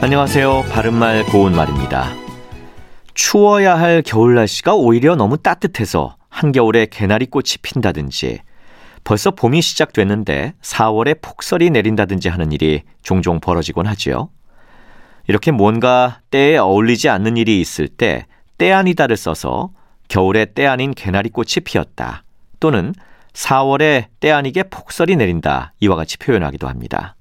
안녕하세요. 바른말 고운말입니다. 추워야 할 겨울 날씨가 오히려 너무 따뜻해서 한겨울에 개나리꽃이 핀다든지 벌써 봄이 시작됐는데 4월에 폭설이 내린다든지 하는 일이 종종 벌어지곤 하지요. 이렇게 뭔가 때에 어울리지 않는 일이 있을 때 때 아니다를 써서 겨울에 때 아닌 개나리꽃이 피었다 또는 4월에 때 아니게 폭설이 내린다 이와 같이 표현하기도 합니다.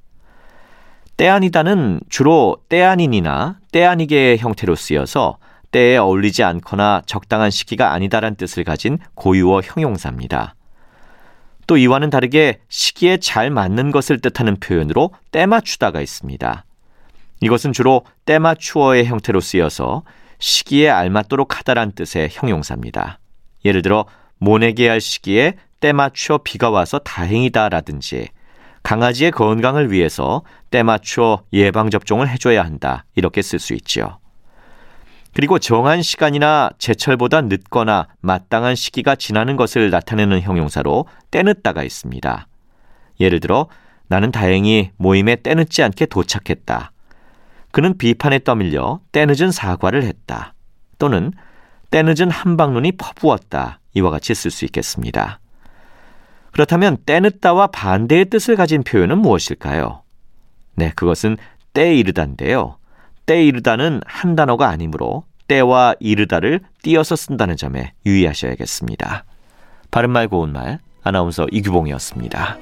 때 아니다는 주로 때 아닌이나 때 아니게의 형태로 쓰여서 때에 어울리지 않거나 적당한 시기가 아니다란 뜻을 가진 고유어 형용사입니다. 또 이와는 다르게 시기에 잘 맞는 것을 뜻하는 표현으로 때맞추다가 있습니다. 이것은 주로 때맞추어의 형태로 쓰여서 시기에 알맞도록 하다란 뜻의 형용사입니다. 예를 들어 모내게 할 시기에 때맞춰 비가 와서 다행이다라든지 강아지의 건강을 위해서 때맞춰 예방접종을 해줘야 한다. 이렇게 쓸 수 있지요. 그리고 정한 시간이나 제철보다 늦거나 마땅한 시기가 지나는 것을 나타내는 형용사로 때늦다가 있습니다. 예를 들어 나는 다행히 모임에 때늦지 않게 도착했다. 그는 비판에 떠밀려 때늦은 사과를 했다. 또는 때늦은 한방눈이 퍼부었다. 이와 같이 쓸 수 있겠습니다. 그렇다면 때늦다와 반대의 뜻을 가진 표현은 무엇일까요? 네, 그것은 때 이르다인데요. 때 이르다는 한 단어가 아니므로 때와 이르다를 띄어서 쓴다는 점에 유의하셔야겠습니다. 바른말 고운말 아나운서 이규봉이었습니다.